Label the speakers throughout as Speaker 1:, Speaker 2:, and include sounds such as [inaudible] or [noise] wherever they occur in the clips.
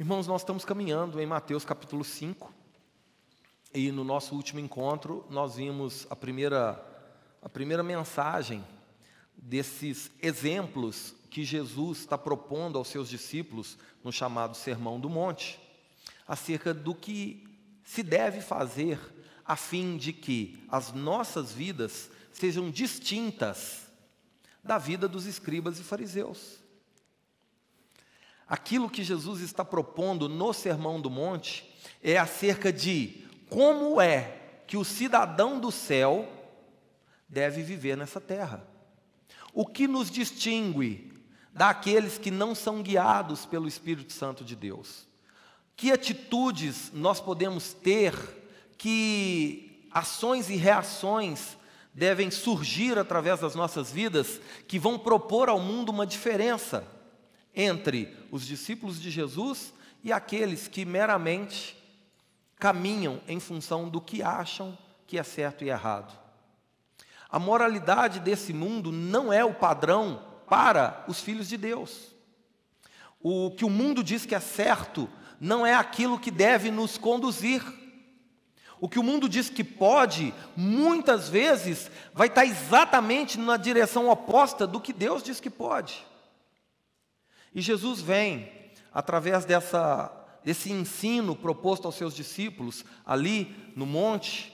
Speaker 1: Irmãos, nós estamos caminhando em Mateus capítulo 5. E no nosso último encontro, nós vimos a primeira, a primeira mensagem desses exemplos que Jesus está propondo aos seus discípulos no chamado Sermão do Monte, acerca do que se deve fazer a fim de que as nossas vidas sejam distintas da vida dos escribas e fariseus. Aquilo que Jesus está propondo no Sermão do Monte é acerca de como é que o cidadão do céu deve viver nessa terra. O que nos distingue daqueles que não são guiados pelo Espírito Santo de Deus? Que atitudes nós podemos ter, que ações e reações devem surgir através das nossas vidas que vão propor ao mundo uma diferença? Entre os discípulos de Jesus e aqueles que meramente caminham em função do que acham que é certo e errado. A moralidade desse mundo não é o padrão para os filhos de Deus. O que o mundo diz que é certo não é aquilo que deve nos conduzir. O que o mundo diz que pode, muitas vezes, vai estar exatamente na direção oposta do que Deus diz que pode. E Jesus vem, através dessa, desse ensino proposto aos seus discípulos, ali no monte,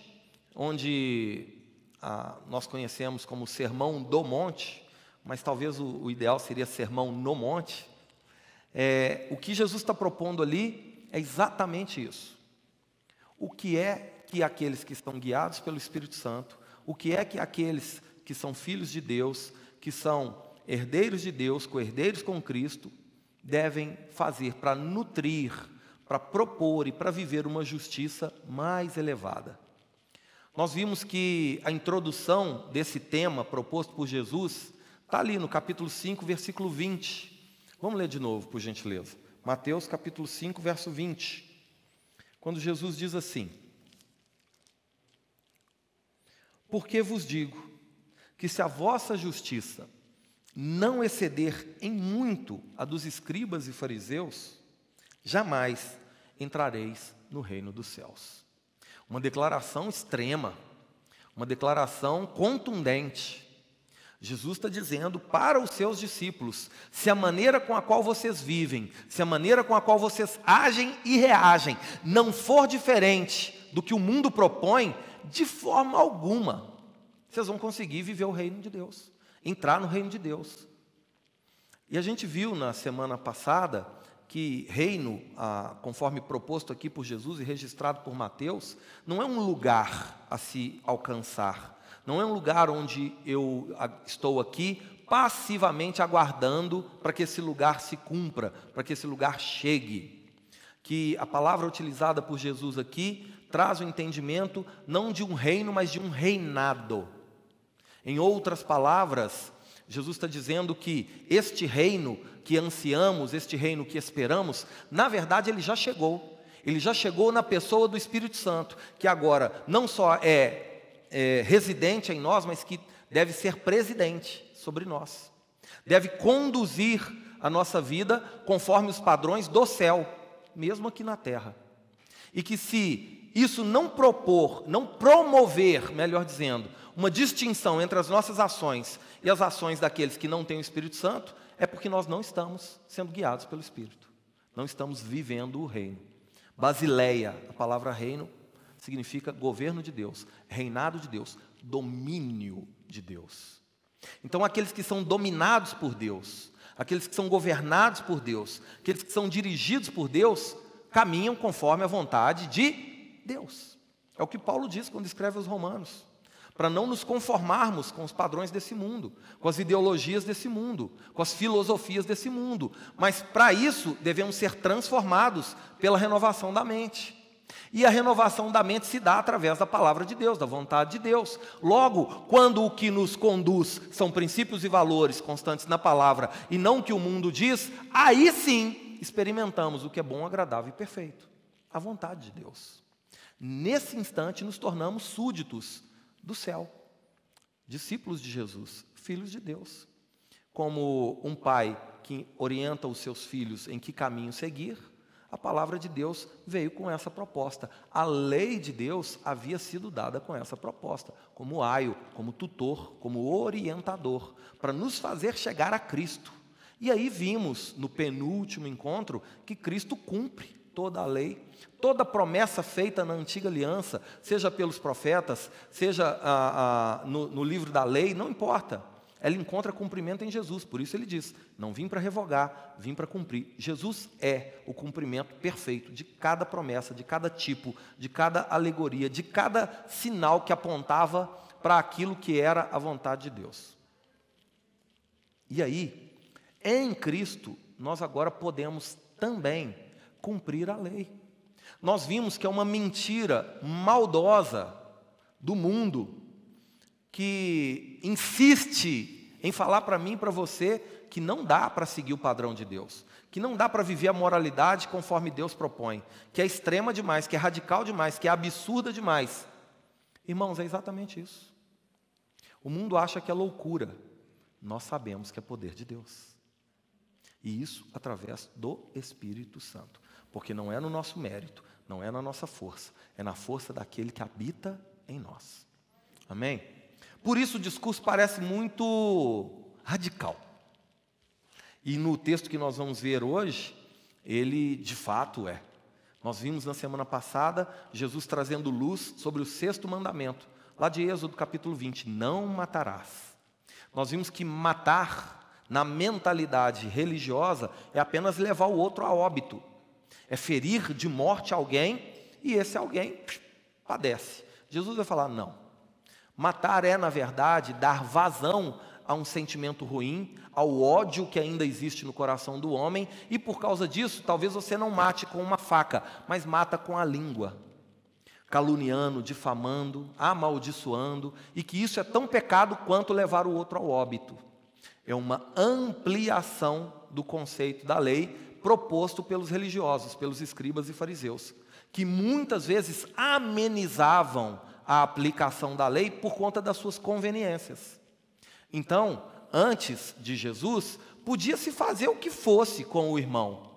Speaker 1: onde ah, nós conhecemos como Sermão do Monte, mas talvez o, o ideal seria Sermão no Monte. É, o que Jesus está propondo ali é exatamente isso. O que é que aqueles que estão guiados pelo Espírito Santo, o que é que aqueles que são filhos de Deus, que são herdeiros de Deus, co-herdeiros com Cristo, devem fazer para nutrir, para propor e para viver uma justiça mais elevada. Nós vimos que a introdução desse tema proposto por Jesus está ali no capítulo 5, versículo 20. Vamos ler de novo, por gentileza. Mateus capítulo 5, verso 20. Quando Jesus diz assim: Porque vos digo que se a vossa justiça não exceder em muito a dos escribas e fariseus, jamais entrareis no reino dos céus. Uma declaração extrema, uma declaração contundente. Jesus está dizendo para os seus discípulos: se a maneira com a qual vocês vivem, se a maneira com a qual vocês agem e reagem não for diferente do que o mundo propõe, de forma alguma, vocês vão conseguir viver o reino de Deus entrar no reino de Deus. E a gente viu na semana passada que reino, ah, conforme proposto aqui por Jesus e registrado por Mateus, não é um lugar a se alcançar, não é um lugar onde eu estou aqui passivamente aguardando para que esse lugar se cumpra, para que esse lugar chegue. Que a palavra utilizada por Jesus aqui traz o entendimento não de um reino, mas de um reinado. Em outras palavras, Jesus está dizendo que este reino que ansiamos, este reino que esperamos, na verdade ele já chegou. Ele já chegou na pessoa do Espírito Santo, que agora não só é, é residente em nós, mas que deve ser presidente sobre nós. Deve conduzir a nossa vida conforme os padrões do céu, mesmo aqui na terra. E que se isso não propor, não promover, melhor dizendo, uma distinção entre as nossas ações e as ações daqueles que não têm o Espírito Santo, é porque nós não estamos sendo guiados pelo Espírito. Não estamos vivendo o reino. Basileia, a palavra reino significa governo de Deus, reinado de Deus, domínio de Deus. Então, aqueles que são dominados por Deus, aqueles que são governados por Deus, aqueles que são dirigidos por Deus, caminham conforme a vontade de Deus. É o que Paulo diz quando escreve aos Romanos para não nos conformarmos com os padrões desse mundo, com as ideologias desse mundo, com as filosofias desse mundo, mas para isso devemos ser transformados pela renovação da mente. E a renovação da mente se dá através da palavra de Deus, da vontade de Deus. Logo, quando o que nos conduz são princípios e valores constantes na palavra e não o que o mundo diz, aí sim experimentamos o que é bom, agradável e perfeito a vontade de Deus. Nesse instante, nos tornamos súditos do céu. Discípulos de Jesus, filhos de Deus. Como um pai que orienta os seus filhos em que caminho seguir, A palavra de Deus veio com essa proposta. A lei de Deus havia sido dada com essa proposta, como aio, como tutor, como orientador, para nos fazer chegar a Cristo. E aí vimos no penúltimo encontro que Cristo cumpre toda a lei, toda promessa feita na antiga aliança, seja pelos profetas, seja ah, ah, no, no livro da lei, não importa ela encontra cumprimento em Jesus. Por isso ele diz: Não vim para revogar, vim para cumprir. Jesus é o cumprimento perfeito de cada promessa, de cada tipo, de cada alegoria, de cada sinal que apontava para aquilo que era a vontade de Deus. E aí, em Cristo, nós agora podemos também cumprir a lei. Nós vimos que é uma mentira maldosa do mundo que insiste em falar para mim e para você que não dá para seguir o padrão de Deus, que não dá para viver a moralidade conforme Deus propõe, que é extrema demais, que é radical demais, que é absurda demais. Irmãos, é exatamente isso. O mundo acha que é loucura, nós sabemos que é poder de Deus. E isso através do Espírito Santo, porque não é no nosso mérito, não é na nossa força, é na força daquele que habita em nós. Amém? Por isso o discurso parece muito radical. E no texto que nós vamos ver hoje, ele de fato é. Nós vimos na semana passada Jesus trazendo luz sobre o sexto mandamento, lá de Êxodo capítulo 20: Não matarás. Nós vimos que matar, na mentalidade religiosa, é apenas levar o outro a óbito, é ferir de morte alguém e esse alguém padece. Jesus vai falar: não, Matar é, na verdade, dar vazão a um sentimento ruim, ao ódio que ainda existe no coração do homem, e por causa disso, talvez você não mate com uma faca, mas mata com a língua, caluniando, difamando, amaldiçoando, e que isso é tão pecado quanto levar o outro ao óbito. É uma ampliação do conceito da lei proposto pelos religiosos, pelos escribas e fariseus, que muitas vezes amenizavam a aplicação da lei por conta das suas conveniências. Então, antes de Jesus, podia-se fazer o que fosse com o irmão.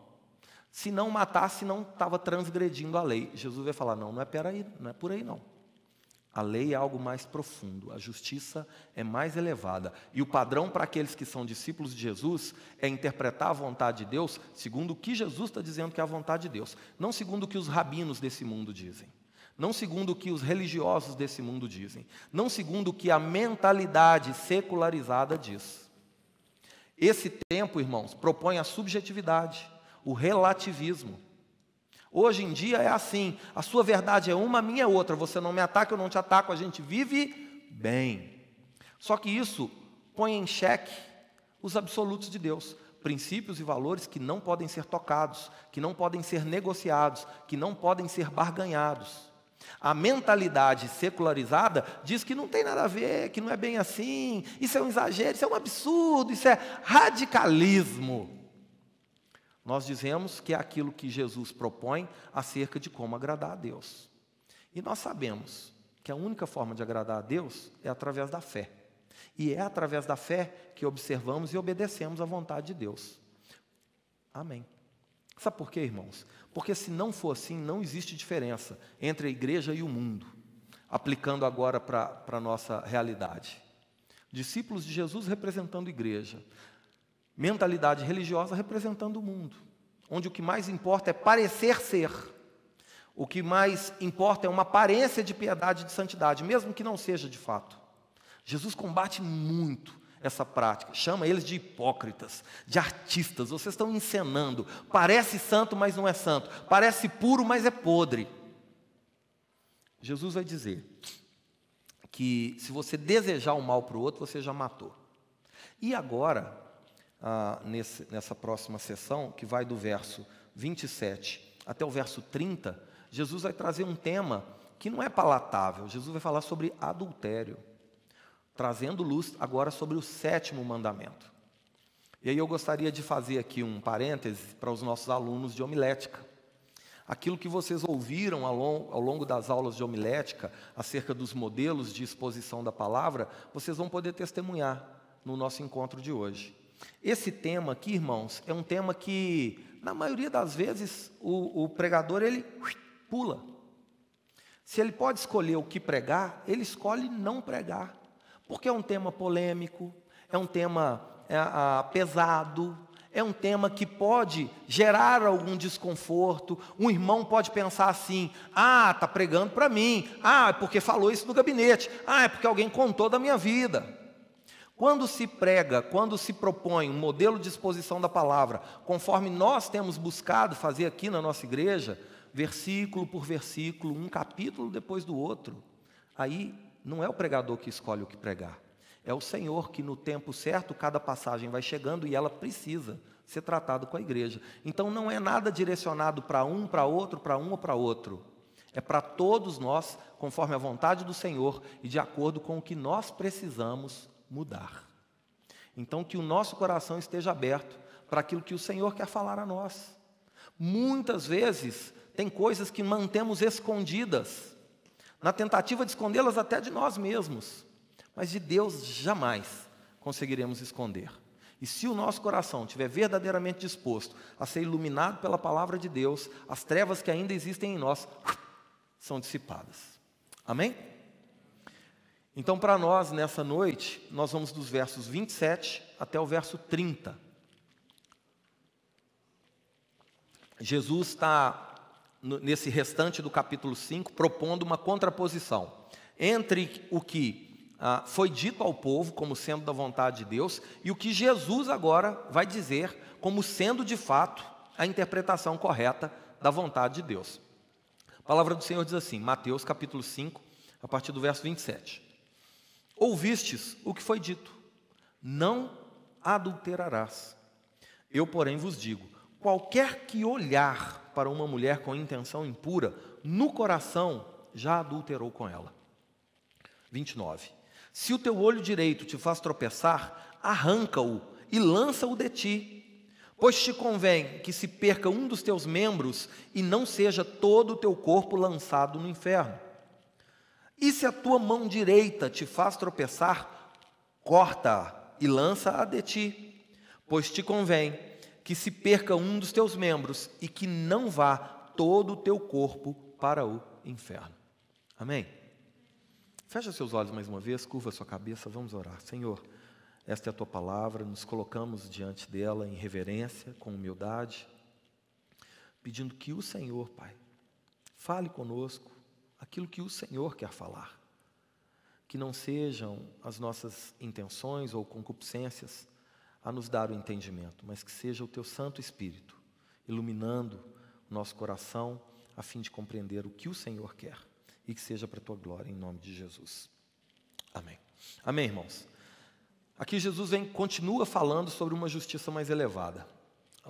Speaker 1: Se não matasse, não estava transgredindo a lei. Jesus vai falar: não, não é, aí, não é por aí não. A lei é algo mais profundo, a justiça é mais elevada. E o padrão para aqueles que são discípulos de Jesus é interpretar a vontade de Deus segundo o que Jesus está dizendo que é a vontade de Deus, não segundo o que os rabinos desse mundo dizem não segundo o que os religiosos desse mundo dizem, não segundo o que a mentalidade secularizada diz. Esse tempo, irmãos, propõe a subjetividade, o relativismo. Hoje em dia é assim: a sua verdade é uma, a minha é outra. Você não me ataca, eu não te ataco, a gente vive bem. Só que isso põe em xeque os absolutos de Deus, princípios e valores que não podem ser tocados, que não podem ser negociados, que não podem ser barganhados. A mentalidade secularizada diz que não tem nada a ver, que não é bem assim, isso é um exagero, isso é um absurdo, isso é radicalismo. Nós dizemos que é aquilo que Jesus propõe acerca de como agradar a Deus. E nós sabemos que a única forma de agradar a Deus é através da fé. E é através da fé que observamos e obedecemos à vontade de Deus. Amém. Sabe por quê, irmãos? Porque se não for assim, não existe diferença entre a igreja e o mundo, aplicando agora para a nossa realidade. Discípulos de Jesus representando a igreja, mentalidade religiosa representando o mundo, onde o que mais importa é parecer ser, o que mais importa é uma aparência de piedade e de santidade, mesmo que não seja de fato. Jesus combate muito essa prática. Chama eles de hipócritas, de artistas. Vocês estão encenando. Parece santo, mas não é santo. Parece puro, mas é podre. Jesus vai dizer que se você desejar o mal para o outro, você já matou. E agora, ah, nesse, nessa próxima sessão, que vai do verso 27 até o verso 30, Jesus vai trazer um tema que não é palatável. Jesus vai falar sobre adultério trazendo luz agora sobre o sétimo mandamento. E aí eu gostaria de fazer aqui um parêntese para os nossos alunos de homilética. Aquilo que vocês ouviram ao longo das aulas de homilética, acerca dos modelos de exposição da palavra, vocês vão poder testemunhar no nosso encontro de hoje. Esse tema aqui, irmãos, é um tema que, na maioria das vezes, o, o pregador ele pula. Se ele pode escolher o que pregar, ele escolhe não pregar, porque é um tema polêmico, é um tema é, pesado, é um tema que pode gerar algum desconforto. Um irmão pode pensar assim: ah, está pregando para mim, ah, é porque falou isso no gabinete, ah, é porque alguém contou da minha vida. Quando se prega, quando se propõe um modelo de exposição da palavra, conforme nós temos buscado fazer aqui na nossa igreja, versículo por versículo, um capítulo depois do outro, aí não é o pregador que escolhe o que pregar, é o Senhor que no tempo certo cada passagem vai chegando e ela precisa ser tratada com a igreja. Então não é nada direcionado para um, para outro, para um ou para outro. É para todos nós, conforme a vontade do Senhor e de acordo com o que nós precisamos mudar. Então, que o nosso coração esteja aberto para aquilo que o Senhor quer falar a nós. Muitas vezes, tem coisas que mantemos escondidas, na tentativa de escondê-las até de nós mesmos, mas de Deus jamais conseguiremos esconder. E se o nosso coração estiver verdadeiramente disposto a ser iluminado pela palavra de Deus, as trevas que ainda existem em nós são dissipadas. Amém? Então, para nós, nessa noite, nós vamos dos versos 27 até o verso 30. Jesus está, nesse restante do capítulo 5, propondo uma contraposição entre o que ah, foi dito ao povo como sendo da vontade de Deus e o que Jesus agora vai dizer como sendo de fato a interpretação correta da vontade de Deus. A palavra do Senhor diz assim, Mateus capítulo 5, a partir do verso 27. Ouvistes o que foi dito: não adulterarás. Eu, porém, vos digo: qualquer que olhar para uma mulher com intenção impura, no coração já adulterou com ela. 29. Se o teu olho direito te faz tropeçar, arranca-o e lança-o de ti, pois te convém que se perca um dos teus membros e não seja todo o teu corpo lançado no inferno. E se a tua mão direita te faz tropeçar, corta e lança-a de ti, pois te convém que se perca um dos teus membros e que não vá todo o teu corpo para o inferno. Amém? Fecha seus olhos mais uma vez, curva sua cabeça, vamos orar. Senhor, esta é a tua palavra, nos colocamos diante dela em reverência, com humildade, pedindo que o Senhor, Pai, fale conosco, aquilo que o Senhor quer falar. Que não sejam as nossas intenções ou concupiscências a nos dar o entendimento, mas que seja o teu Santo Espírito iluminando o nosso coração a fim de compreender o que o Senhor quer e que seja para a tua glória em nome de Jesus. Amém. Amém, irmãos. Aqui Jesus vem, continua falando sobre uma justiça mais elevada.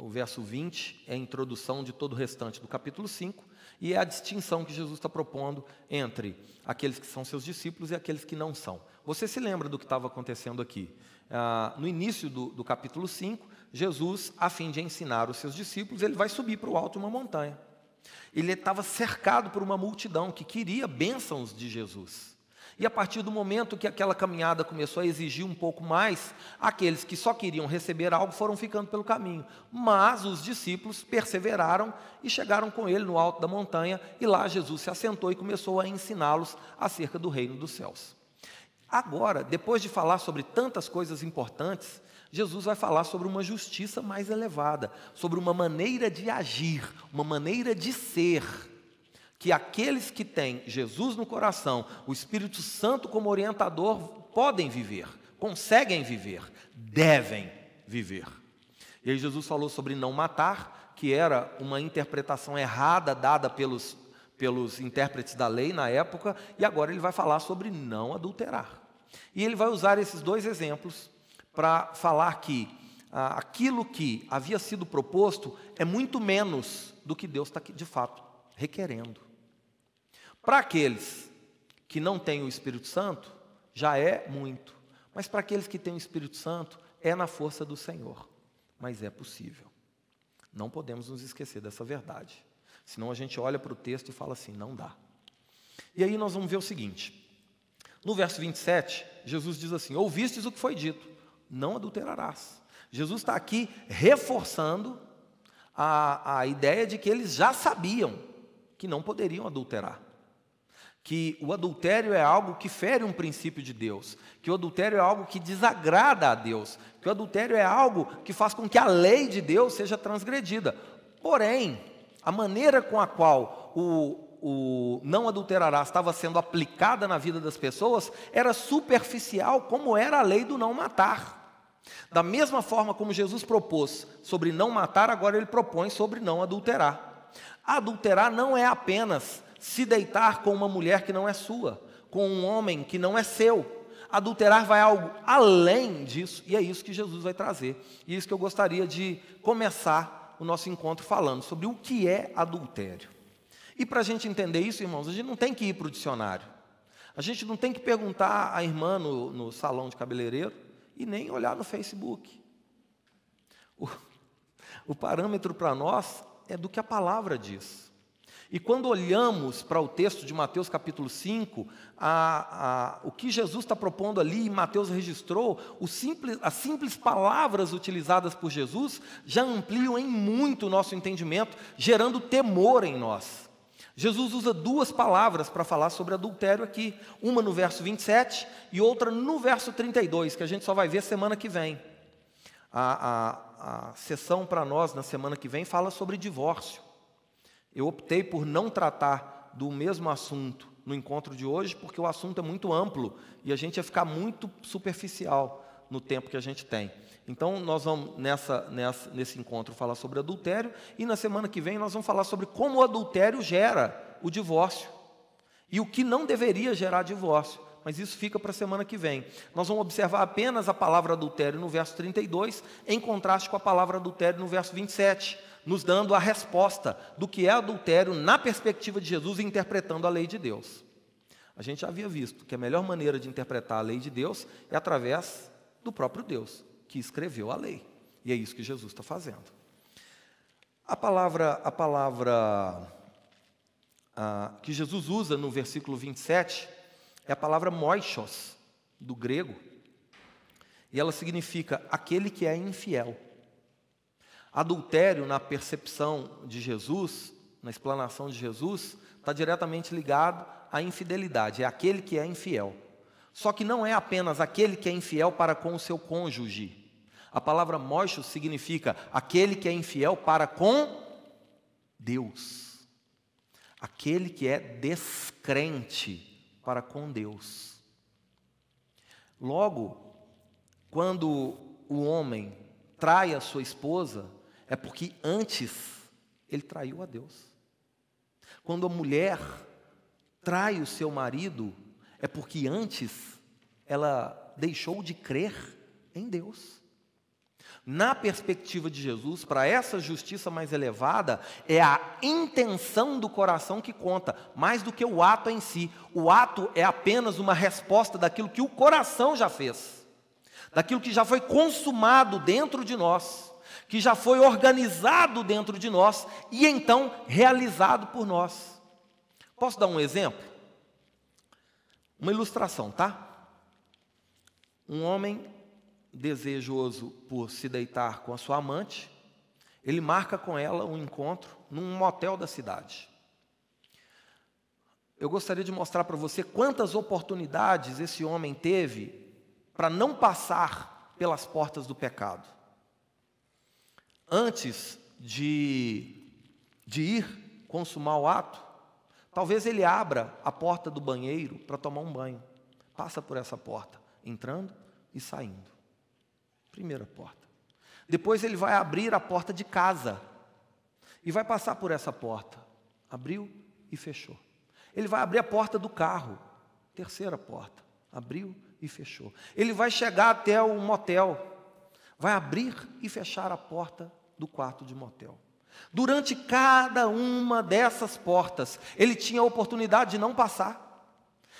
Speaker 1: O verso 20 é a introdução de todo o restante do capítulo 5 e é a distinção que Jesus está propondo entre aqueles que são seus discípulos e aqueles que não são. Você se lembra do que estava acontecendo aqui? Ah, no início do, do capítulo 5, Jesus, a fim de ensinar os seus discípulos, ele vai subir para o alto de uma montanha. Ele estava cercado por uma multidão que queria bênçãos de Jesus. E a partir do momento que aquela caminhada começou a exigir um pouco mais, aqueles que só queriam receber algo foram ficando pelo caminho. Mas os discípulos perseveraram e chegaram com ele no alto da montanha, e lá Jesus se assentou e começou a ensiná-los acerca do reino dos céus. Agora, depois de falar sobre tantas coisas importantes, Jesus vai falar sobre uma justiça mais elevada, sobre uma maneira de agir, uma maneira de ser que aqueles que têm Jesus no coração, o Espírito Santo como orientador, podem viver, conseguem viver, devem viver. E aí Jesus falou sobre não matar, que era uma interpretação errada dada pelos, pelos intérpretes da lei na época, e agora ele vai falar sobre não adulterar. E ele vai usar esses dois exemplos para falar que ah, aquilo que havia sido proposto é muito menos do que Deus está de fato requerendo. Para aqueles que não têm o Espírito Santo, já é muito. Mas para aqueles que têm o Espírito Santo, é na força do Senhor. Mas é possível. Não podemos nos esquecer dessa verdade. Senão a gente olha para o texto e fala assim: não dá. E aí nós vamos ver o seguinte. No verso 27, Jesus diz assim: Ouvistes o que foi dito, não adulterarás. Jesus está aqui reforçando a, a ideia de que eles já sabiam que não poderiam adulterar. Que o adultério é algo que fere um princípio de Deus, que o adultério é algo que desagrada a Deus, que o adultério é algo que faz com que a lei de Deus seja transgredida. Porém, a maneira com a qual o, o não adulterará estava sendo aplicada na vida das pessoas era superficial, como era a lei do não matar. Da mesma forma como Jesus propôs sobre não matar, agora ele propõe sobre não adulterar. Adulterar não é apenas se deitar com uma mulher que não é sua, com um homem que não é seu. Adulterar vai algo além disso, e é isso que Jesus vai trazer. E é isso que eu gostaria de começar o nosso encontro falando sobre o que é adultério. E para a gente entender isso, irmãos, a gente não tem que ir para o dicionário. A gente não tem que perguntar à irmã no, no salão de cabeleireiro e nem olhar no Facebook. O, o parâmetro para nós é do que a palavra diz. E quando olhamos para o texto de Mateus capítulo 5, a, a, o que Jesus está propondo ali, e Mateus registrou, simples, as simples palavras utilizadas por Jesus já ampliam em muito o nosso entendimento, gerando temor em nós. Jesus usa duas palavras para falar sobre adultério aqui, uma no verso 27 e outra no verso 32, que a gente só vai ver semana que vem. A, a, a sessão para nós na semana que vem fala sobre divórcio. Eu optei por não tratar do mesmo assunto no encontro de hoje, porque o assunto é muito amplo e a gente ia ficar muito superficial no tempo que a gente tem. Então, nós vamos nessa, nessa, nesse encontro falar sobre adultério, e na semana que vem nós vamos falar sobre como o adultério gera o divórcio e o que não deveria gerar divórcio. Mas isso fica para a semana que vem. Nós vamos observar apenas a palavra adultério no verso 32, em contraste com a palavra adultério no verso 27, nos dando a resposta do que é adultério na perspectiva de Jesus, interpretando a lei de Deus. A gente já havia visto que a melhor maneira de interpretar a lei de Deus é através do próprio Deus que escreveu a lei. E é isso que Jesus está fazendo. A palavra, a palavra a, que Jesus usa no versículo 27 é a palavra moichos, do grego. E ela significa aquele que é infiel. Adultério, na percepção de Jesus, na explanação de Jesus, está diretamente ligado à infidelidade. É aquele que é infiel. Só que não é apenas aquele que é infiel para com o seu cônjuge. A palavra mocho significa aquele que é infiel para com Deus. Aquele que é descrente para com Deus. Logo, quando o homem trai a sua esposa, é porque antes ele traiu a Deus. Quando a mulher trai o seu marido, é porque antes ela deixou de crer em Deus. Na perspectiva de Jesus, para essa justiça mais elevada, é a intenção do coração que conta, mais do que o ato em si. O ato é apenas uma resposta daquilo que o coração já fez, daquilo que já foi consumado dentro de nós, que já foi organizado dentro de nós e então realizado por nós. Posso dar um exemplo? Uma ilustração, tá? Um homem desejoso por se deitar com a sua amante, ele marca com ela um encontro num motel da cidade. Eu gostaria de mostrar para você quantas oportunidades esse homem teve para não passar pelas portas do pecado. Antes de, de ir consumar o ato, talvez ele abra a porta do banheiro para tomar um banho. Passa por essa porta, entrando e saindo. Primeira porta. Depois ele vai abrir a porta de casa e vai passar por essa porta. Abriu e fechou. Ele vai abrir a porta do carro. Terceira porta. Abriu e fechou. Ele vai chegar até o motel. Vai abrir e fechar a porta do quarto de motel. Durante cada uma dessas portas, ele tinha a oportunidade de não passar.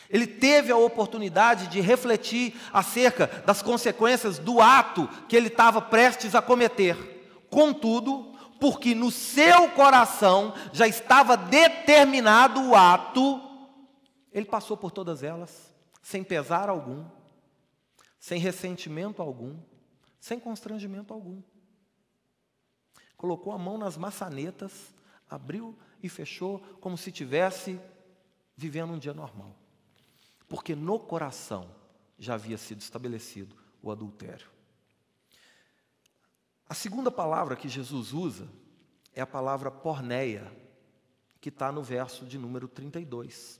Speaker 1: Ele teve a oportunidade de refletir acerca das consequências do ato que ele estava prestes a cometer. Contudo, porque no seu coração já estava determinado o ato, ele passou por todas elas, sem pesar algum, sem ressentimento algum, sem constrangimento algum. Colocou a mão nas maçanetas, abriu e fechou, como se tivesse vivendo um dia normal. Porque no coração já havia sido estabelecido o adultério. A segunda palavra que Jesus usa é a palavra porneia, que está no verso de número 32.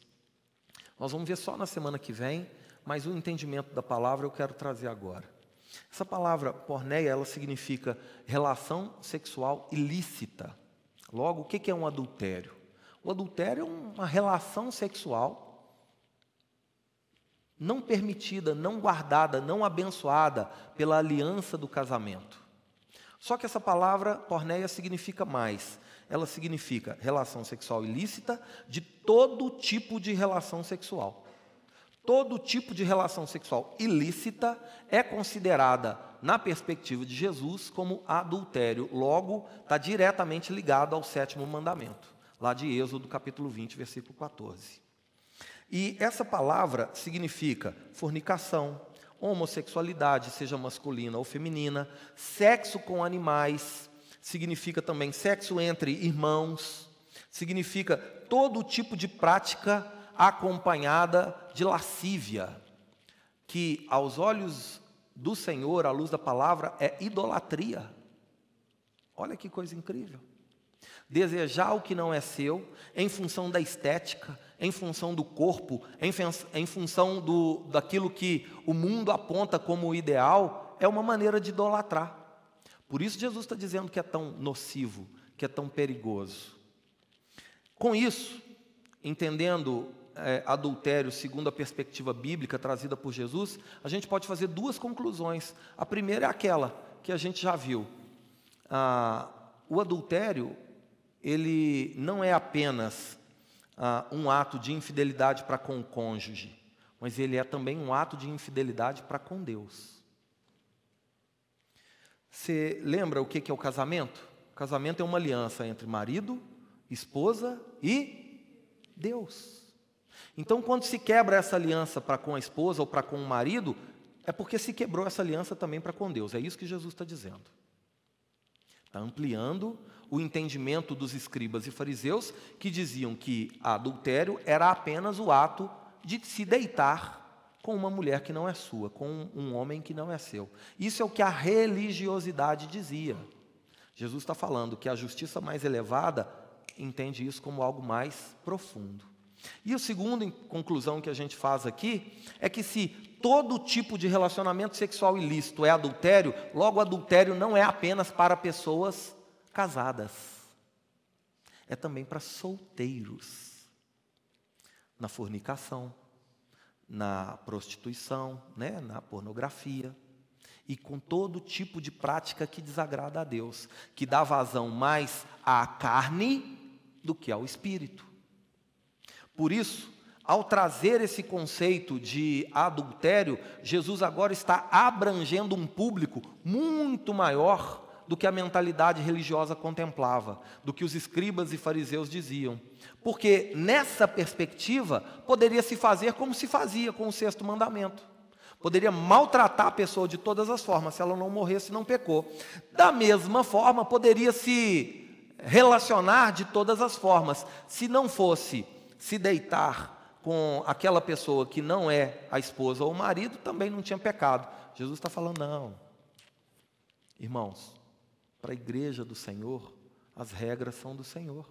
Speaker 1: Nós vamos ver só na semana que vem, mas o entendimento da palavra eu quero trazer agora. Essa palavra porneia, ela significa relação sexual ilícita. Logo, o que é um adultério? O adultério é uma relação sexual não permitida, não guardada, não abençoada pela aliança do casamento. Só que essa palavra porneia significa mais. Ela significa relação sexual ilícita de todo tipo de relação sexual. Todo tipo de relação sexual ilícita é considerada, na perspectiva de Jesus, como adultério. Logo, está diretamente ligado ao sétimo mandamento, lá de Êxodo, capítulo 20, versículo 14. E essa palavra significa fornicação, homossexualidade, seja masculina ou feminina, sexo com animais, significa também sexo entre irmãos, significa todo tipo de prática acompanhada de lascívia, que aos olhos do Senhor, à luz da palavra, é idolatria. Olha que coisa incrível. Desejar o que não é seu, em função da estética, em função do corpo, em, em função do, daquilo que o mundo aponta como ideal, é uma maneira de idolatrar. Por isso Jesus está dizendo que é tão nocivo, que é tão perigoso. Com isso, entendendo é, adultério segundo a perspectiva bíblica trazida por Jesus, a gente pode fazer duas conclusões. A primeira é aquela que a gente já viu. Ah, o adultério, ele não é apenas ah, um ato de infidelidade para com o cônjuge, mas ele é também um ato de infidelidade para com Deus. Você lembra o que é o casamento? O casamento é uma aliança entre marido, esposa e Deus. Então, quando se quebra essa aliança para com a esposa ou para com o marido, é porque se quebrou essa aliança também para com Deus. É isso que Jesus está dizendo. Está ampliando o entendimento dos escribas e fariseus que diziam que adultério era apenas o ato de se deitar com uma mulher que não é sua, com um homem que não é seu. Isso é o que a religiosidade dizia. Jesus está falando que a justiça mais elevada entende isso como algo mais profundo. E a segunda conclusão que a gente faz aqui é que se todo tipo de relacionamento sexual ilícito é adultério, logo adultério não é apenas para pessoas casadas, é também para solteiros. Na fornicação, na prostituição, né, na pornografia e com todo tipo de prática que desagrada a Deus, que dá vazão mais à carne do que ao espírito. Por isso, ao trazer esse conceito de adultério, Jesus agora está abrangendo um público muito maior do que a mentalidade religiosa contemplava, do que os escribas e fariseus diziam. Porque nessa perspectiva, poderia se fazer como se fazia com o sexto mandamento. Poderia maltratar a pessoa de todas as formas, se ela não morresse, não pecou. Da mesma forma, poderia se relacionar de todas as formas, se não fosse se deitar com aquela pessoa que não é a esposa ou o marido, também não tinha pecado. Jesus está falando, não. Irmãos, para a igreja do Senhor, as regras são do Senhor.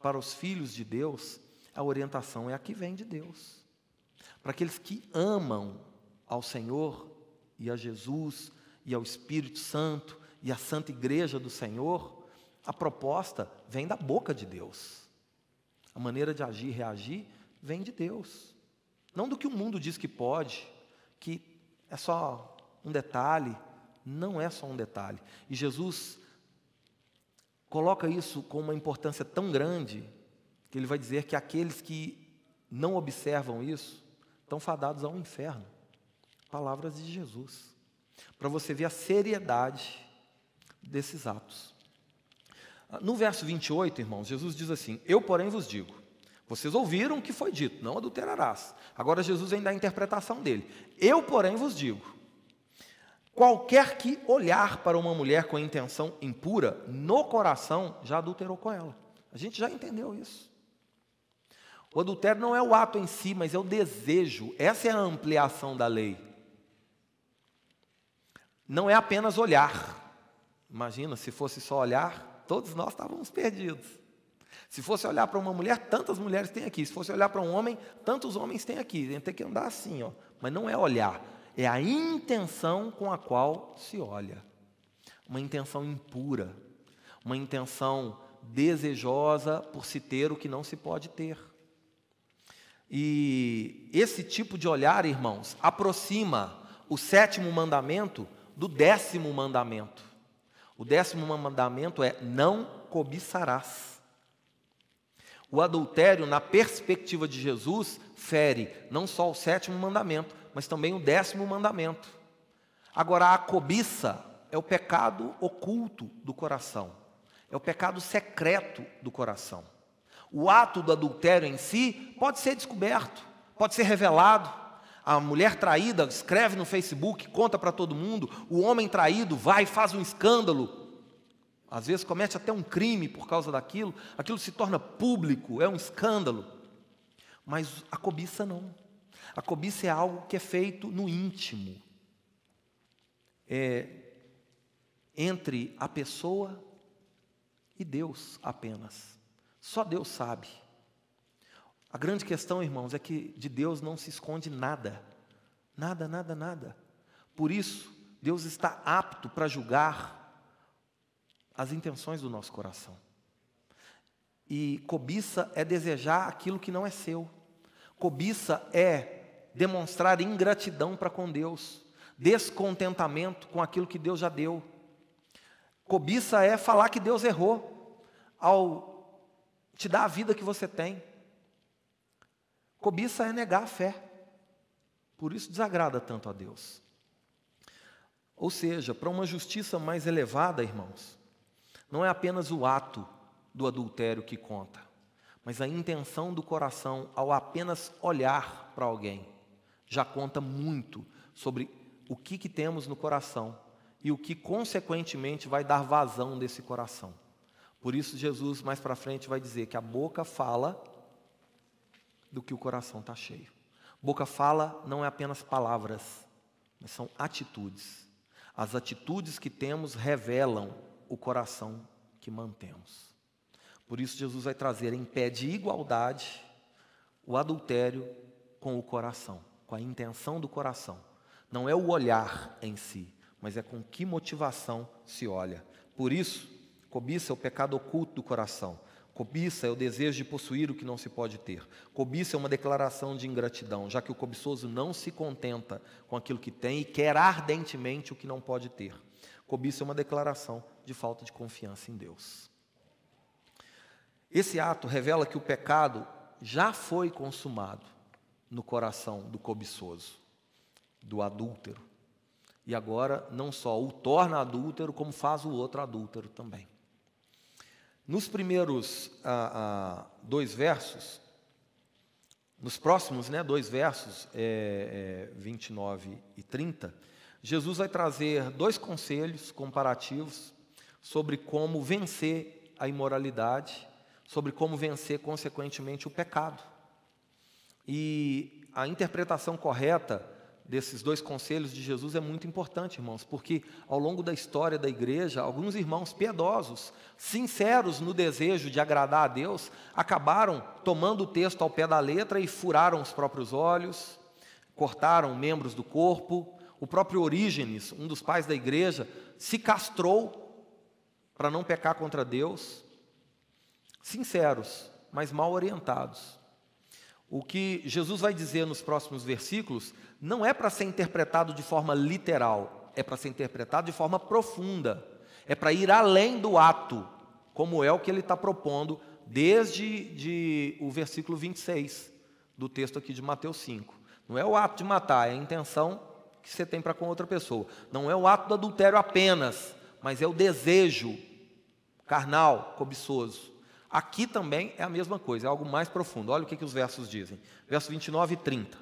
Speaker 1: Para os filhos de Deus, a orientação é a que vem de Deus. Para aqueles que amam ao Senhor e a Jesus e ao Espírito Santo e à Santa Igreja do Senhor, a proposta vem da boca de Deus. A maneira de agir e reagir vem de Deus. Não do que o mundo diz que pode, que é só um detalhe, não é só um detalhe. E Jesus coloca isso com uma importância tão grande que ele vai dizer que aqueles que não observam isso estão fadados ao inferno. Palavras de Jesus. Para você ver a seriedade desses atos. No verso 28, irmãos, Jesus diz assim: Eu, porém, vos digo. Vocês ouviram o que foi dito, não adulterarás. Agora Jesus vem dar a interpretação dele. Eu, porém, vos digo Qualquer que olhar para uma mulher com intenção impura, no coração, já adulterou com ela. A gente já entendeu isso. O adultério não é o ato em si, mas é o desejo. Essa é a ampliação da lei. Não é apenas olhar. Imagina, se fosse só olhar, todos nós estávamos perdidos. Se fosse olhar para uma mulher, tantas mulheres tem aqui. Se fosse olhar para um homem, tantos homens tem aqui. Tem que andar assim, ó. Mas não é olhar, é a intenção com a qual se olha. Uma intenção impura, uma intenção desejosa por se ter o que não se pode ter. E esse tipo de olhar, irmãos, aproxima o sétimo mandamento do décimo mandamento. O décimo mandamento é: não cobiçarás. O adultério, na perspectiva de Jesus, fere não só o sétimo mandamento, mas também o décimo mandamento. Agora, a cobiça é o pecado oculto do coração, é o pecado secreto do coração. O ato do adultério em si pode ser descoberto, pode ser revelado. A mulher traída escreve no Facebook, conta para todo mundo. O homem traído vai faz um escândalo. Às vezes comete até um crime por causa daquilo. Aquilo se torna público, é um escândalo. Mas a cobiça não. A cobiça é algo que é feito no íntimo. É entre a pessoa e Deus apenas. Só Deus sabe. A grande questão, irmãos, é que de Deus não se esconde nada. Nada, nada, nada. Por isso, Deus está apto para julgar as intenções do nosso coração. E cobiça é desejar aquilo que não é seu. Cobiça é demonstrar ingratidão para com Deus, descontentamento com aquilo que Deus já deu. Cobiça é falar que Deus errou ao te dá a vida que você tem. Cobiça é negar a fé. Por isso desagrada tanto a Deus. Ou seja, para uma justiça mais elevada, irmãos, não é apenas o ato do adultério que conta, mas a intenção do coração ao apenas olhar para alguém já conta muito sobre o que, que temos no coração e o que, consequentemente, vai dar vazão desse coração. Por isso, Jesus, mais para frente, vai dizer que a boca fala do que o coração está cheio. Boca fala não é apenas palavras, mas são atitudes. As atitudes que temos revelam o coração que mantemos. Por isso, Jesus vai trazer em pé de igualdade o adultério com o coração, com a intenção do coração. Não é o olhar em si, mas é com que motivação se olha. Por isso, Cobiça é o pecado oculto do coração. Cobiça é o desejo de possuir o que não se pode ter. Cobiça é uma declaração de ingratidão, já que o cobiçoso não se contenta com aquilo que tem e quer ardentemente o que não pode ter. Cobiça é uma declaração de falta de confiança em Deus. Esse ato revela que o pecado já foi consumado no coração do cobiçoso, do adúltero. E agora não só o torna adúltero, como faz o outro adúltero também. Nos primeiros ah, ah, dois versos, nos próximos né, dois versos, é, é, 29 e 30, Jesus vai trazer dois conselhos comparativos sobre como vencer a imoralidade, sobre como vencer, consequentemente, o pecado. E a interpretação correta desses dois conselhos de Jesus é muito importante, irmãos, porque ao longo da história da igreja, alguns irmãos piedosos, sinceros no desejo de agradar a Deus, acabaram tomando o texto ao pé da letra e furaram os próprios olhos, cortaram membros do corpo. O próprio Orígenes, um dos pais da igreja, se castrou para não pecar contra Deus. Sinceros, mas mal orientados. O que Jesus vai dizer nos próximos versículos não é para ser interpretado de forma literal, é para ser interpretado de forma profunda, é para ir além do ato, como é o que ele está propondo desde de, o versículo 26 do texto aqui de Mateus 5. Não é o ato de matar, é a intenção que você tem para com outra pessoa. Não é o ato do adultério apenas, mas é o desejo carnal, cobiçoso. Aqui também é a mesma coisa, é algo mais profundo. Olha o que, que os versos dizem. Verso 29 e 30.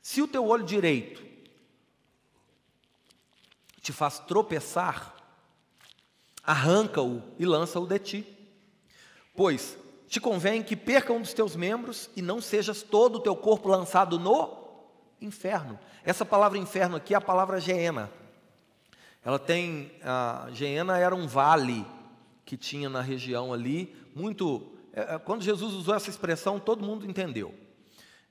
Speaker 1: Se o teu olho direito te faz tropeçar, arranca-o e lança-o de ti. Pois te convém que perca um dos teus membros e não sejas todo o teu corpo lançado no inferno. Essa palavra inferno aqui é a palavra Geena. Ela tem, a Geena era um vale que tinha na região ali, muito, é, é, quando Jesus usou essa expressão, todo mundo entendeu.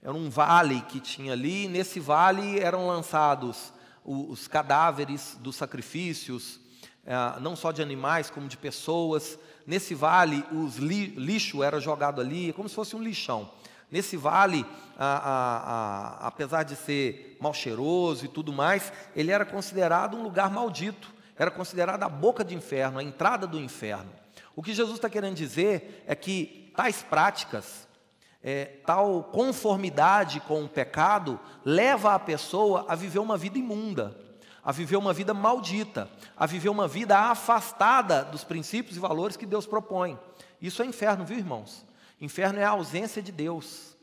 Speaker 1: Era um vale que tinha ali, e nesse vale eram lançados os cadáveres dos sacrifícios, é, não só de animais, como de pessoas. Nesse vale, os li, lixo era jogado ali, como se fosse um lixão. Nesse vale, a, a, a, apesar de ser mal cheiroso e tudo mais, ele era considerado um lugar maldito, era considerado a boca do inferno, a entrada do inferno. O que Jesus está querendo dizer é que tais práticas, é, tal conformidade com o pecado, leva a pessoa a viver uma vida imunda, a viver uma vida maldita, a viver uma vida afastada dos princípios e valores que Deus propõe. Isso é inferno, viu, irmãos? Inferno é a ausência de Deus.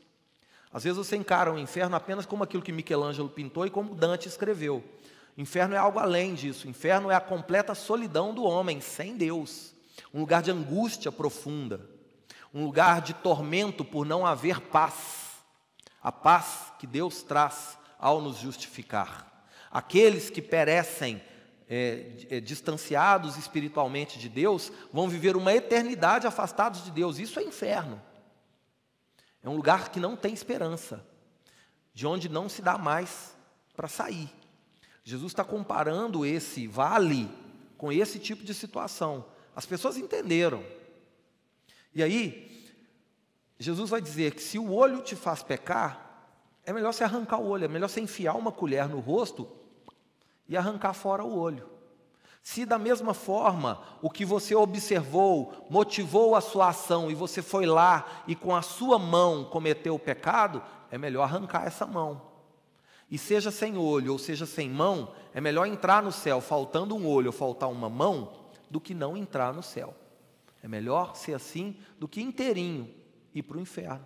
Speaker 1: Às vezes você encara o inferno apenas como aquilo que Michelangelo pintou e como Dante escreveu. Inferno é algo além disso. Inferno é a completa solidão do homem sem Deus. Um lugar de angústia profunda. Um lugar de tormento por não haver paz. A paz que Deus traz ao nos justificar. Aqueles que perecem é, é, distanciados espiritualmente de Deus, vão viver uma eternidade afastados de Deus. Isso é inferno. É um lugar que não tem esperança, de onde não se dá mais para sair. Jesus está comparando esse vale com esse tipo de situação. As pessoas entenderam. E aí, Jesus vai dizer que se o olho te faz pecar, é melhor você arrancar o olho, é melhor você enfiar uma colher no rosto e arrancar fora o olho. Se da mesma forma o que você observou motivou a sua ação e você foi lá e com a sua mão cometeu o pecado, é melhor arrancar essa mão. E seja sem olho ou seja sem mão, é melhor entrar no céu faltando um olho ou faltar uma mão do que não entrar no céu. É melhor ser assim do que inteirinho ir para o inferno.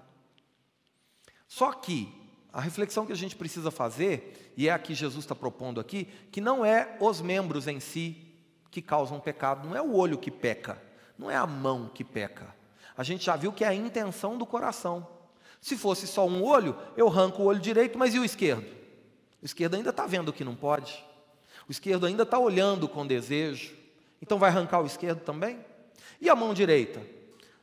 Speaker 1: Só que a reflexão que a gente precisa fazer, e é a que Jesus está propondo aqui, que não é os membros em si que causam pecado, não é o olho que peca, não é a mão que peca. A gente já viu que é a intenção do coração. Se fosse só um olho, eu arranco o olho direito, mas e o esquerdo? O esquerdo ainda está vendo que não pode. O esquerdo ainda está olhando com desejo. Então vai arrancar o esquerdo também? E a mão direita?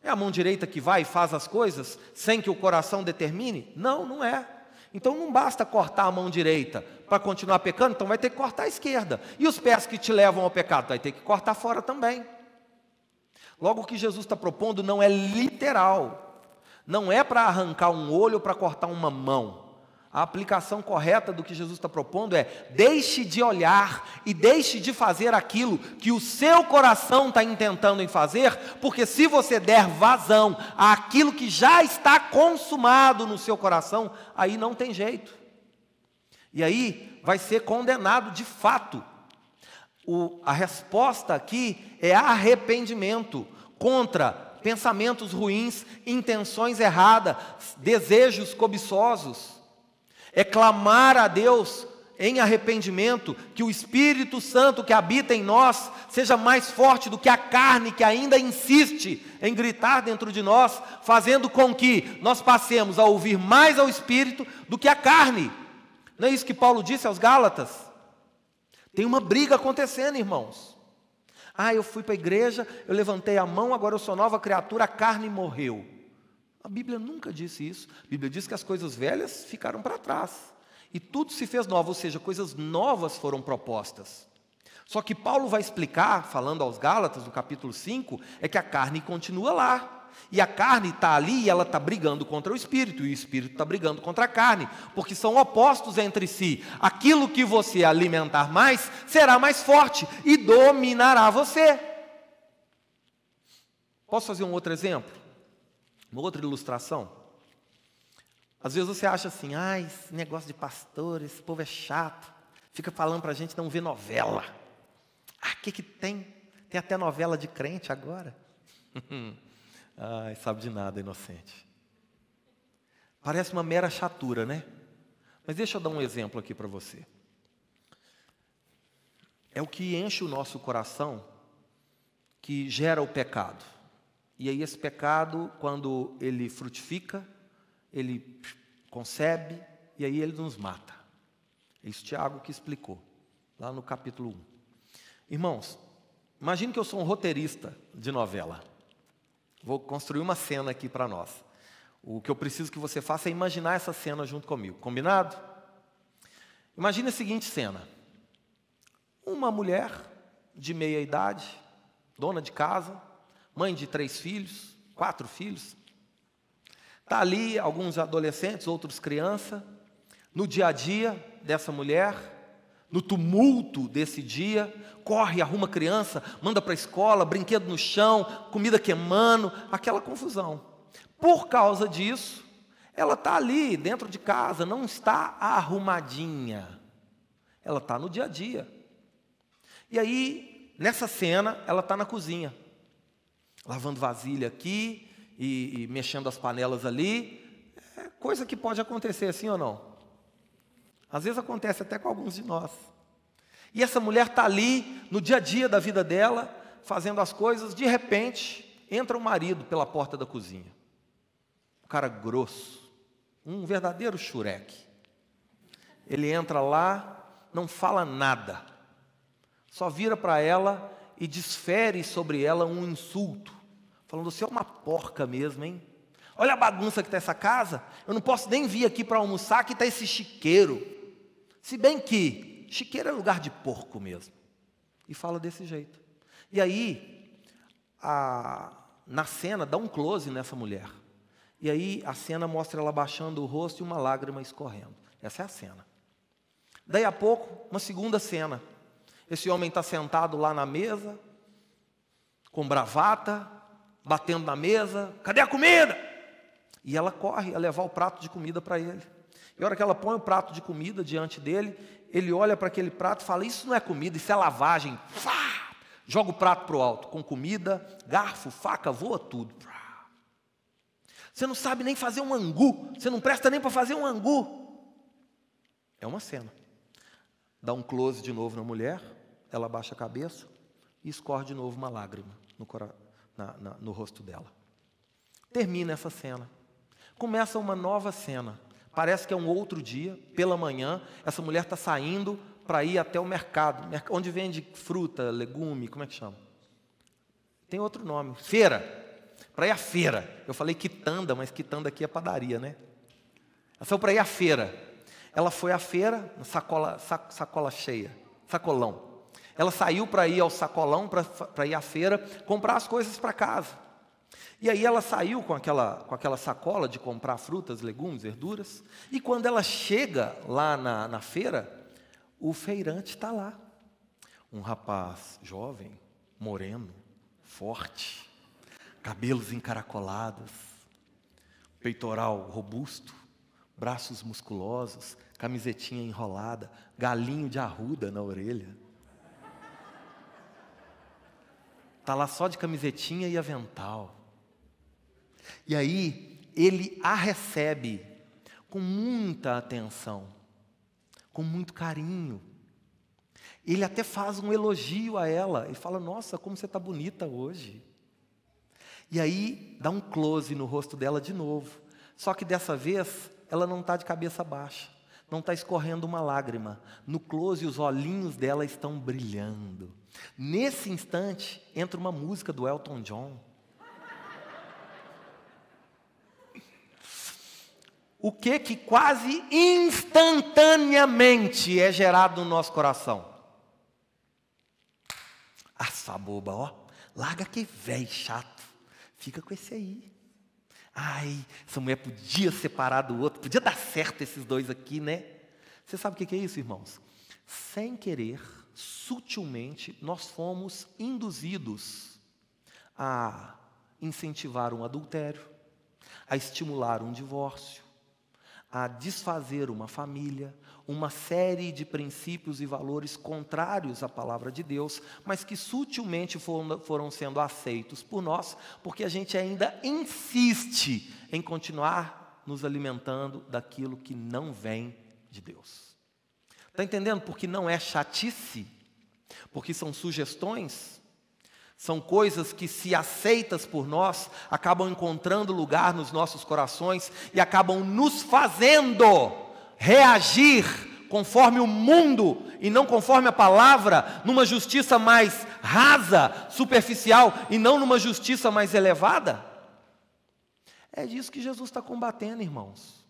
Speaker 1: É a mão direita que vai e faz as coisas sem que o coração determine? Não, não é. Então não basta cortar a mão direita para continuar pecando, então vai ter que cortar a esquerda. E os pés que te levam ao pecado, vai ter que cortar fora também. Logo, o que Jesus está propondo não é literal, não é para arrancar um olho ou para cortar uma mão. A aplicação correta do que Jesus está propondo é: deixe de olhar e deixe de fazer aquilo que o seu coração está intentando em fazer, porque se você der vazão àquilo que já está consumado no seu coração, aí não tem jeito. E aí vai ser condenado de fato. O, a resposta aqui é arrependimento contra pensamentos ruins, intenções erradas, desejos cobiçosos é clamar a Deus em arrependimento, que o Espírito Santo que habita em nós seja mais forte do que a carne que ainda insiste em gritar dentro de nós, fazendo com que nós passemos a ouvir mais ao Espírito do que a carne. Não é isso que Paulo disse aos Gálatas? Tem uma briga acontecendo, irmãos. Ah, eu fui para a igreja, eu levantei a mão, agora eu sou nova criatura, a carne morreu. A Bíblia nunca disse isso. A Bíblia diz que as coisas velhas ficaram para trás. E tudo se fez novo, ou seja, coisas novas foram propostas. Só que Paulo vai explicar, falando aos Gálatas, no capítulo 5, é que a carne continua lá. E a carne está ali e ela está brigando contra o espírito, e o espírito está brigando contra a carne, porque são opostos entre si. Aquilo que você alimentar mais será mais forte e dominará você. Posso fazer um outro exemplo? Uma outra ilustração. Às vezes você acha assim, ah, esse negócio de pastor, esse povo é chato, fica falando para a gente não ver novela. Ah, o que, que tem? Tem até novela de crente agora. [laughs] Ai, sabe de nada, inocente. Parece uma mera chatura, né? Mas deixa eu dar um exemplo aqui para você. é o que enche o nosso coração, que gera o pecado. E aí, esse pecado, quando ele frutifica, ele concebe, e aí ele nos mata. É isso Tiago que explicou, lá no capítulo 1. Irmãos, imagine que eu sou um roteirista de novela. Vou construir uma cena aqui para nós. O que eu preciso que você faça é imaginar essa cena junto comigo. Combinado? Imagine a seguinte cena: uma mulher de meia idade, dona de casa, mãe de três filhos, quatro filhos, está ali, alguns adolescentes, outros crianças, no dia a dia dessa mulher, no tumulto desse dia, corre, arruma criança, manda para a escola, brinquedo no chão, comida queimando, aquela confusão. Por causa disso, ela está ali dentro de casa, não está arrumadinha. Ela está no dia a dia. E aí, nessa cena, ela está na cozinha, lavando vasilha aqui e, e mexendo as panelas ali. É coisa que pode acontecer assim ou não? Às vezes acontece até com alguns de nós. E essa mulher está ali, no dia a dia da vida dela, fazendo as coisas, de repente, entra o marido pela porta da cozinha. Um cara grosso, um verdadeiro xureque. Ele entra lá, não fala nada, só vira para ela e desfere sobre ela um insulto, falando: Você é uma porca mesmo, hein? Olha a bagunça que está essa casa, eu não posso nem vir aqui para almoçar, que está esse chiqueiro. Se bem que chiqueiro é lugar de porco mesmo. E fala desse jeito. E aí, a, na cena, dá um close nessa mulher. E aí a cena mostra ela baixando o rosto e uma lágrima escorrendo. Essa é a cena. Daí a pouco, uma segunda cena. Esse homem está sentado lá na mesa, com bravata, batendo na mesa: cadê a comida? E ela corre a levar o prato de comida para ele. E a hora que ela põe o prato de comida diante dele, ele olha para aquele prato e fala: Isso não é comida, isso é lavagem. Fá! Joga o prato para o alto, com comida, garfo, faca, voa tudo. Você não sabe nem fazer um angu. Você não presta nem para fazer um angu. É uma cena. Dá um close de novo na mulher. Ela baixa a cabeça e escorre de novo uma lágrima no, na, na, no rosto dela. Termina essa cena. Começa uma nova cena. Parece que é um outro dia, pela manhã, essa mulher está saindo para ir até o mercado, onde vende fruta, legume, como é que chama? Tem outro nome, feira para ir à feira. Eu falei quitanda, mas quitanda aqui é padaria, né? Ela saiu para ir à feira. Ela foi à feira, sacola, sac, sacola cheia, sacolão. Ela saiu para ir ao sacolão, para ir à feira, comprar as coisas para casa. E aí ela saiu com aquela, com aquela sacola de comprar frutas, legumes, verduras. E quando ela chega lá na, na feira, o feirante está lá. Um rapaz jovem, moreno, forte, cabelos encaracolados, peitoral robusto, braços musculosos, camisetinha enrolada, galinho de arruda na orelha. Está lá só de camisetinha e avental. E aí, ele a recebe com muita atenção, com muito carinho. Ele até faz um elogio a ela e fala: Nossa, como você está bonita hoje. E aí dá um close no rosto dela de novo. Só que dessa vez ela não está de cabeça baixa, não está escorrendo uma lágrima. No close os olhinhos dela estão brilhando. Nesse instante entra uma música do Elton John. O que que quase instantaneamente é gerado no nosso coração? Assa boba, ó. Larga que velho chato. Fica com esse aí. Ai, essa mulher podia separar do outro, podia dar certo esses dois aqui, né? Você sabe o que é isso, irmãos? Sem querer, sutilmente, nós fomos induzidos a incentivar um adultério, a estimular um divórcio, a desfazer uma família, uma série de princípios e valores contrários à palavra de Deus, mas que sutilmente foram, sendo aceitos por nós, porque a gente ainda insiste em continuar nos alimentando daquilo que não vem de Deus. Está entendendo? Porque não é chatice, Porque são sugestões, são coisas que, se aceitas por nós, acabam encontrando lugar nos nossos corações e acabam nos fazendo reagir conforme o mundo e não conforme a palavra, numa justiça mais rasa, superficial e não numa justiça mais elevada? É disso que Jesus está combatendo, irmãos.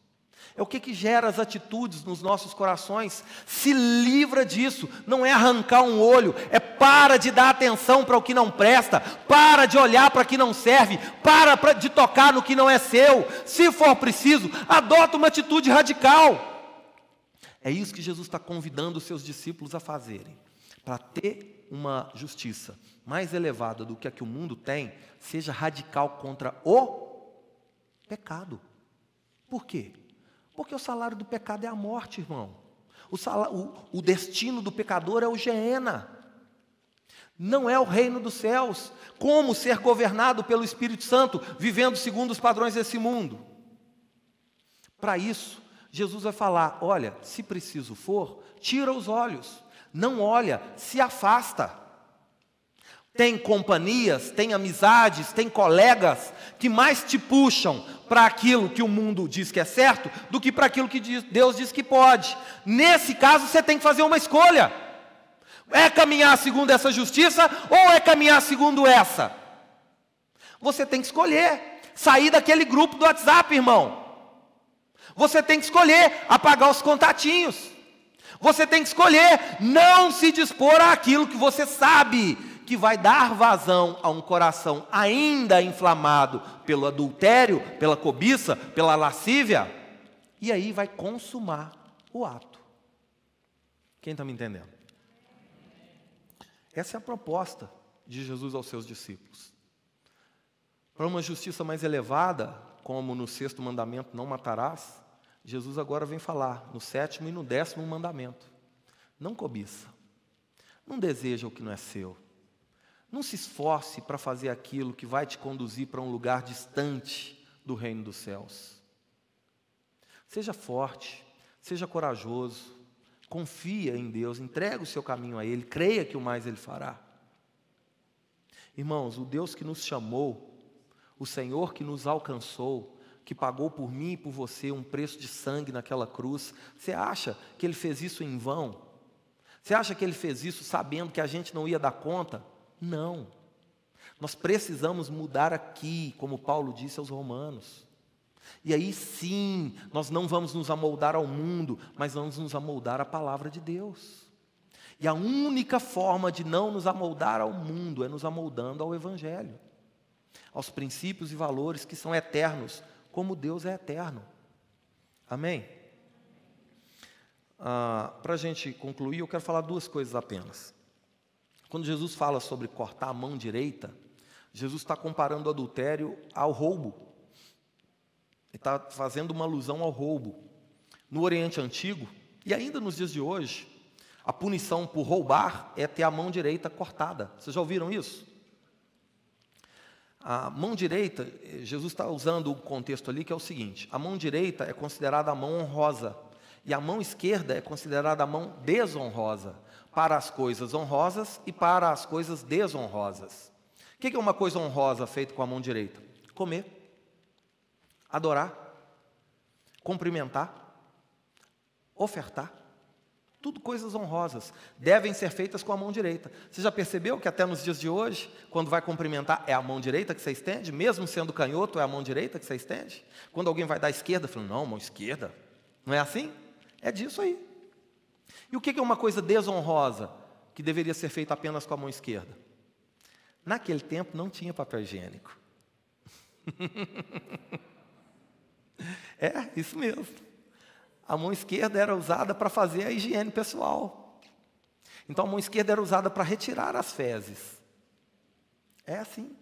Speaker 1: É o que, que gera as atitudes nos nossos corações. Se livra disso. Não é arrancar um olho, é para de dar atenção para o que não presta, para de olhar para o que não serve, para de tocar no que não é seu. Se for preciso, adota uma atitude radical. É isso que Jesus está convidando os seus discípulos a fazerem. Para ter uma justiça mais elevada do que a que o mundo tem, seja radical contra o pecado. Por quê? Porque o salário do pecado é a morte, irmão. O, salário, o, o destino do pecador é o Geena. Não é o reino dos céus. Como ser governado pelo Espírito Santo, vivendo segundo os padrões desse mundo? Para isso, Jesus vai falar: olha, se preciso for, tira os olhos, não olha, se afasta. Tem companhias, tem amizades, tem colegas que mais te puxam para aquilo que o mundo diz que é certo do que para aquilo que Deus diz que pode. Nesse caso, você tem que fazer uma escolha: é caminhar segundo essa justiça ou é caminhar segundo essa? Você tem que escolher, sair daquele grupo do WhatsApp, irmão. Você tem que escolher apagar os contatinhos. Você tem que escolher não se dispor àquilo que você sabe que vai dar vazão a um coração ainda inflamado pelo adultério, pela cobiça, pela lascívia, e aí vai consumar o ato. Quem está me entendendo? Essa é a proposta de Jesus aos seus discípulos. Para uma justiça mais elevada, como no sexto mandamento, não matarás, Jesus agora vem falar no sétimo e no décimo mandamento. Não cobiça. Não deseja o que não é seu. Não se esforce para fazer aquilo que vai te conduzir para um lugar distante do reino dos céus. Seja forte, seja corajoso, confia em Deus, entrega o seu caminho a Ele, creia que o mais Ele fará. Irmãos, o Deus que nos chamou, o Senhor que nos alcançou, que pagou por mim e por você um preço de sangue naquela cruz, você acha que ele fez isso em vão? Você acha que ele fez isso sabendo que a gente não ia dar conta? Não. Nós precisamos mudar aqui, como Paulo disse aos Romanos. E aí sim, nós não vamos nos amoldar ao mundo, mas vamos nos amoldar à palavra de Deus. E a única forma de não nos amoldar ao mundo é nos amoldando ao Evangelho, aos princípios e valores que são eternos, como Deus é eterno. Amém? Ah, Para a gente concluir, eu quero falar duas coisas apenas. Quando Jesus fala sobre cortar a mão direita, Jesus está comparando o adultério ao roubo. Ele está fazendo uma alusão ao roubo. No Oriente Antigo, e ainda nos dias de hoje, a punição por roubar é ter a mão direita cortada. Vocês já ouviram isso? A mão direita, Jesus está usando o contexto ali que é o seguinte: a mão direita é considerada a mão honrosa e a mão esquerda é considerada a mão desonrosa para as coisas honrosas e para as coisas desonrosas. O que é uma coisa honrosa feita com a mão direita? Comer, adorar, cumprimentar, ofertar. Tudo coisas honrosas, devem ser feitas com a mão direita. Você já percebeu que até nos dias de hoje, quando vai cumprimentar, é a mão direita que você estende? Mesmo sendo canhoto, é a mão direita que você estende? Quando alguém vai dar esquerda, fala, não, mão esquerda. Não é assim? É disso aí. E o que é uma coisa desonrosa, que deveria ser feita apenas com a mão esquerda? Naquele tempo não tinha papel higiênico. [laughs] é, isso mesmo a mão esquerda era usada para fazer a higiene pessoal. Então a mão esquerda era usada para retirar as fezes. É assim.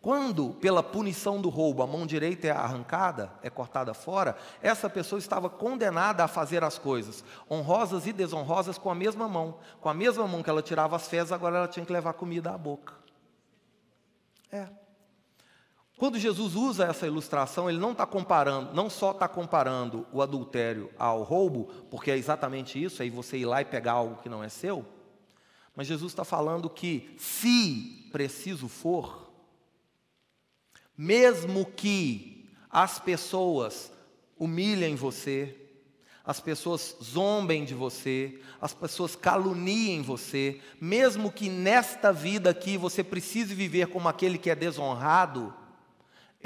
Speaker 1: Quando, pela punição do roubo, a mão direita é arrancada, é cortada fora, essa pessoa estava condenada a fazer as coisas, honrosas e desonrosas, com a mesma mão. Com a mesma mão que ela tirava as fezes, agora ela tinha que levar comida à boca. É. Quando Jesus usa essa ilustração, ele não está comparando, não só está comparando o adultério ao roubo, porque é exatamente isso, aí você ir lá e pegar algo que não é seu, Mas Jesus está falando que, se preciso for, mesmo que as pessoas humilhem você, as pessoas zombem de você, as pessoas caluniem você, mesmo que nesta vida aqui você precise viver como aquele que é desonrado,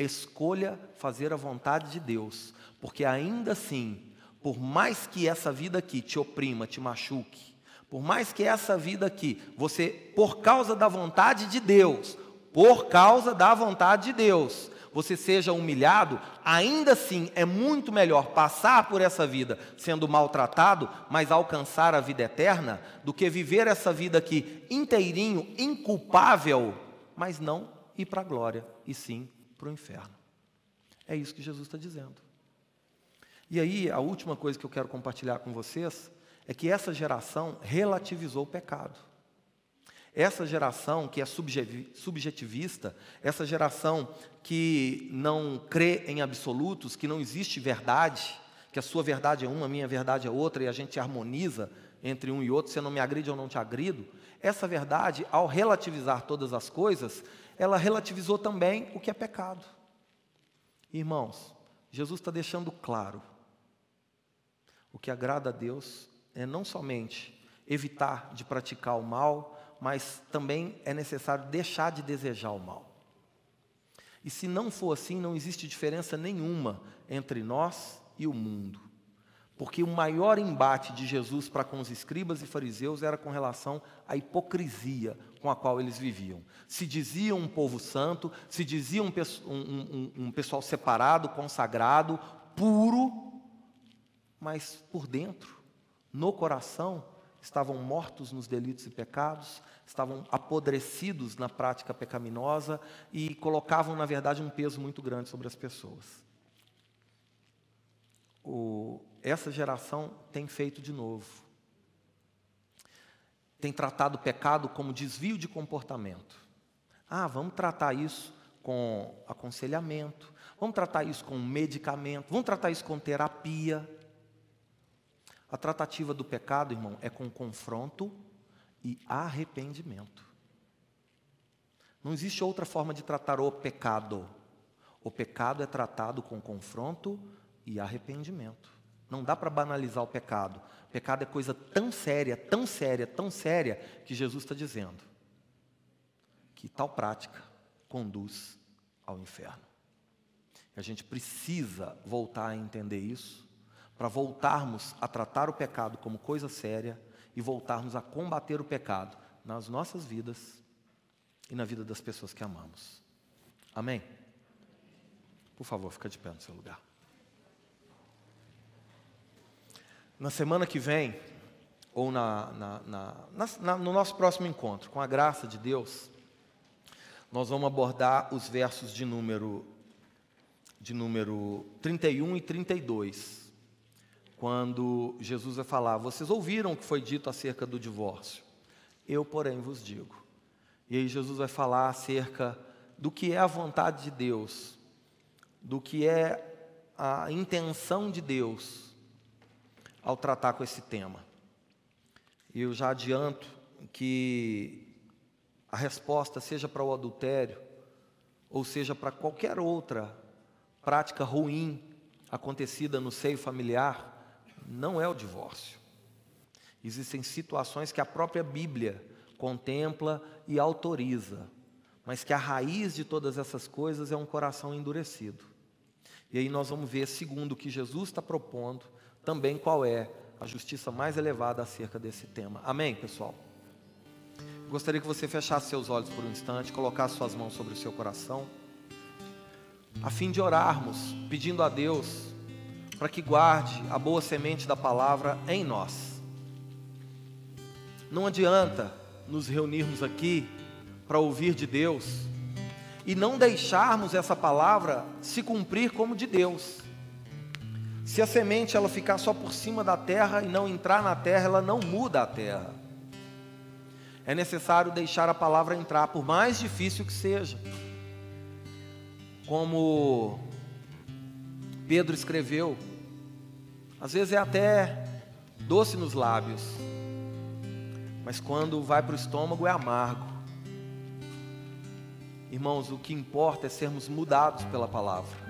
Speaker 1: escolha fazer a vontade de Deus, porque ainda assim, por mais que essa vida aqui te oprima, te machuque, por mais que essa vida aqui, você, por causa da vontade de Deus, por causa da vontade de Deus, você seja humilhado, ainda assim é muito melhor passar por essa vida sendo maltratado, mas alcançar a vida eterna, do que viver essa vida aqui inteirinho, inculpável, mas não ir para a glória, e sim para o inferno. É isso que Jesus está dizendo. E aí, a última coisa que eu quero compartilhar com vocês é que essa geração relativizou o pecado. Essa geração que é subjetivista, essa geração que não crê em absolutos, que não existe verdade, que a sua verdade é uma, a minha verdade é outra e a gente harmoniza entre um e outro, você não me agride ou não te agrido. Essa verdade, ao relativizar todas as coisas, ela relativizou também o que é pecado. Irmãos, Jesus está deixando claro: o que agrada a Deus é não somente evitar de praticar o mal, mas também é necessário deixar de desejar o mal. E se não for assim, não existe diferença nenhuma entre nós e o mundo. Porque o maior embate de Jesus para com os escribas e fariseus era com relação à hipocrisia com a qual eles viviam. Se diziam um povo santo, se diziam um, um, um pessoal separado, consagrado, puro, mas por dentro, no coração, estavam mortos nos delitos e pecados, estavam apodrecidos na prática pecaminosa e colocavam, na verdade, um peso muito grande sobre as pessoas. O, essa geração tem feito de novo. Tem tratado o pecado como desvio de comportamento. Ah, vamos tratar isso com aconselhamento, vamos tratar isso com medicamento, vamos tratar isso com terapia. A tratativa do pecado, irmão, é com confronto e arrependimento. Não existe outra forma de tratar o pecado. O pecado é tratado com confronto e arrependimento. Não dá para banalizar o pecado. O pecado é coisa tão séria, tão séria, tão séria, que Jesus está dizendo que tal prática conduz ao inferno. E a gente precisa voltar a entender isso para voltarmos a tratar o pecado como coisa séria e voltarmos a combater o pecado nas nossas vidas e na vida das pessoas que amamos. Amém? Por favor, fica de pé no seu lugar. Na semana que vem, ou na, na, na, no nosso próximo encontro, com a graça de Deus, nós vamos abordar os versos de número, de número 31 e 32 quando Jesus vai falar: Vocês ouviram o que foi dito acerca do divórcio, eu, porém, vos digo. E aí Jesus vai falar acerca do que é a vontade de Deus, do que é a intenção de Deus ao tratar com esse tema. E eu já adianto que a resposta, seja para o adultério, ou seja para qualquer outra prática ruim acontecida no seio familiar, não é o divórcio. Existem situações que a própria Bíblia contempla e autoriza, mas que a raiz de todas essas coisas é um coração endurecido. E aí nós vamos ver, segundo o que Jesus está propondo, também qual é a justiça mais elevada acerca desse tema. Amém, pessoal? Gostaria que você fechasse seus olhos por um instante, colocasse suas mãos sobre o seu coração, a fim de orarmos, pedindo a Deus para que guarde a boa semente da palavra em nós. Não adianta nos reunirmos aqui para ouvir de Deus e não deixarmos essa palavra se cumprir como de Deus. Se a semente ela ficar só por cima da terra e não entrar na terra, ela não muda a terra. É necessário deixar a palavra entrar, por mais difícil que seja. Como Pedro escreveu, às vezes é até doce nos lábios, mas quando vai para o estômago é amargo. Irmãos, o que importa é sermos mudados pela palavra.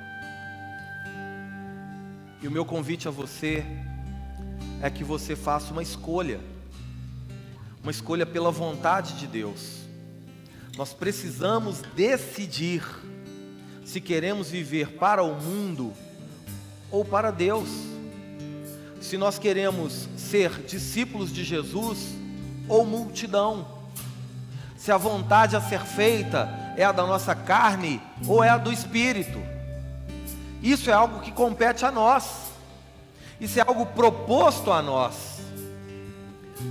Speaker 1: E o meu convite a você é que você faça uma escolha, uma escolha pela vontade de Deus. Nós precisamos decidir se queremos viver para o mundo ou para Deus. Se nós queremos ser discípulos de Jesus ou multidão. Se a vontade a ser feita é a da nossa carne ou é a do espírito. Isso é algo que compete a nós. Isso é algo proposto a nós.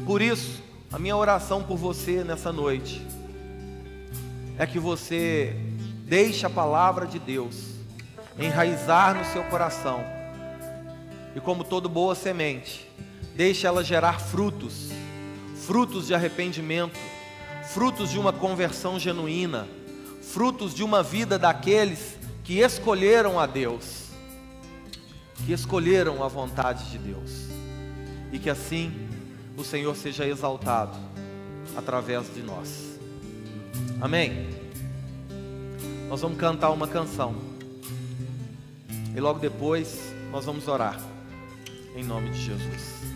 Speaker 1: Por isso, a minha oração por você nessa noite é que você deixe a palavra de Deus enraizar no seu coração. E como toda boa semente, deixe ela gerar frutos, frutos de arrependimento, frutos de uma conversão genuína, frutos de uma vida daqueles que escolheram a Deus, que escolheram a vontade de Deus, e que assim o Senhor seja exaltado através de nós. Amém? Nós vamos cantar uma canção. E logo depois nós vamos orar. Em nome de Jesus.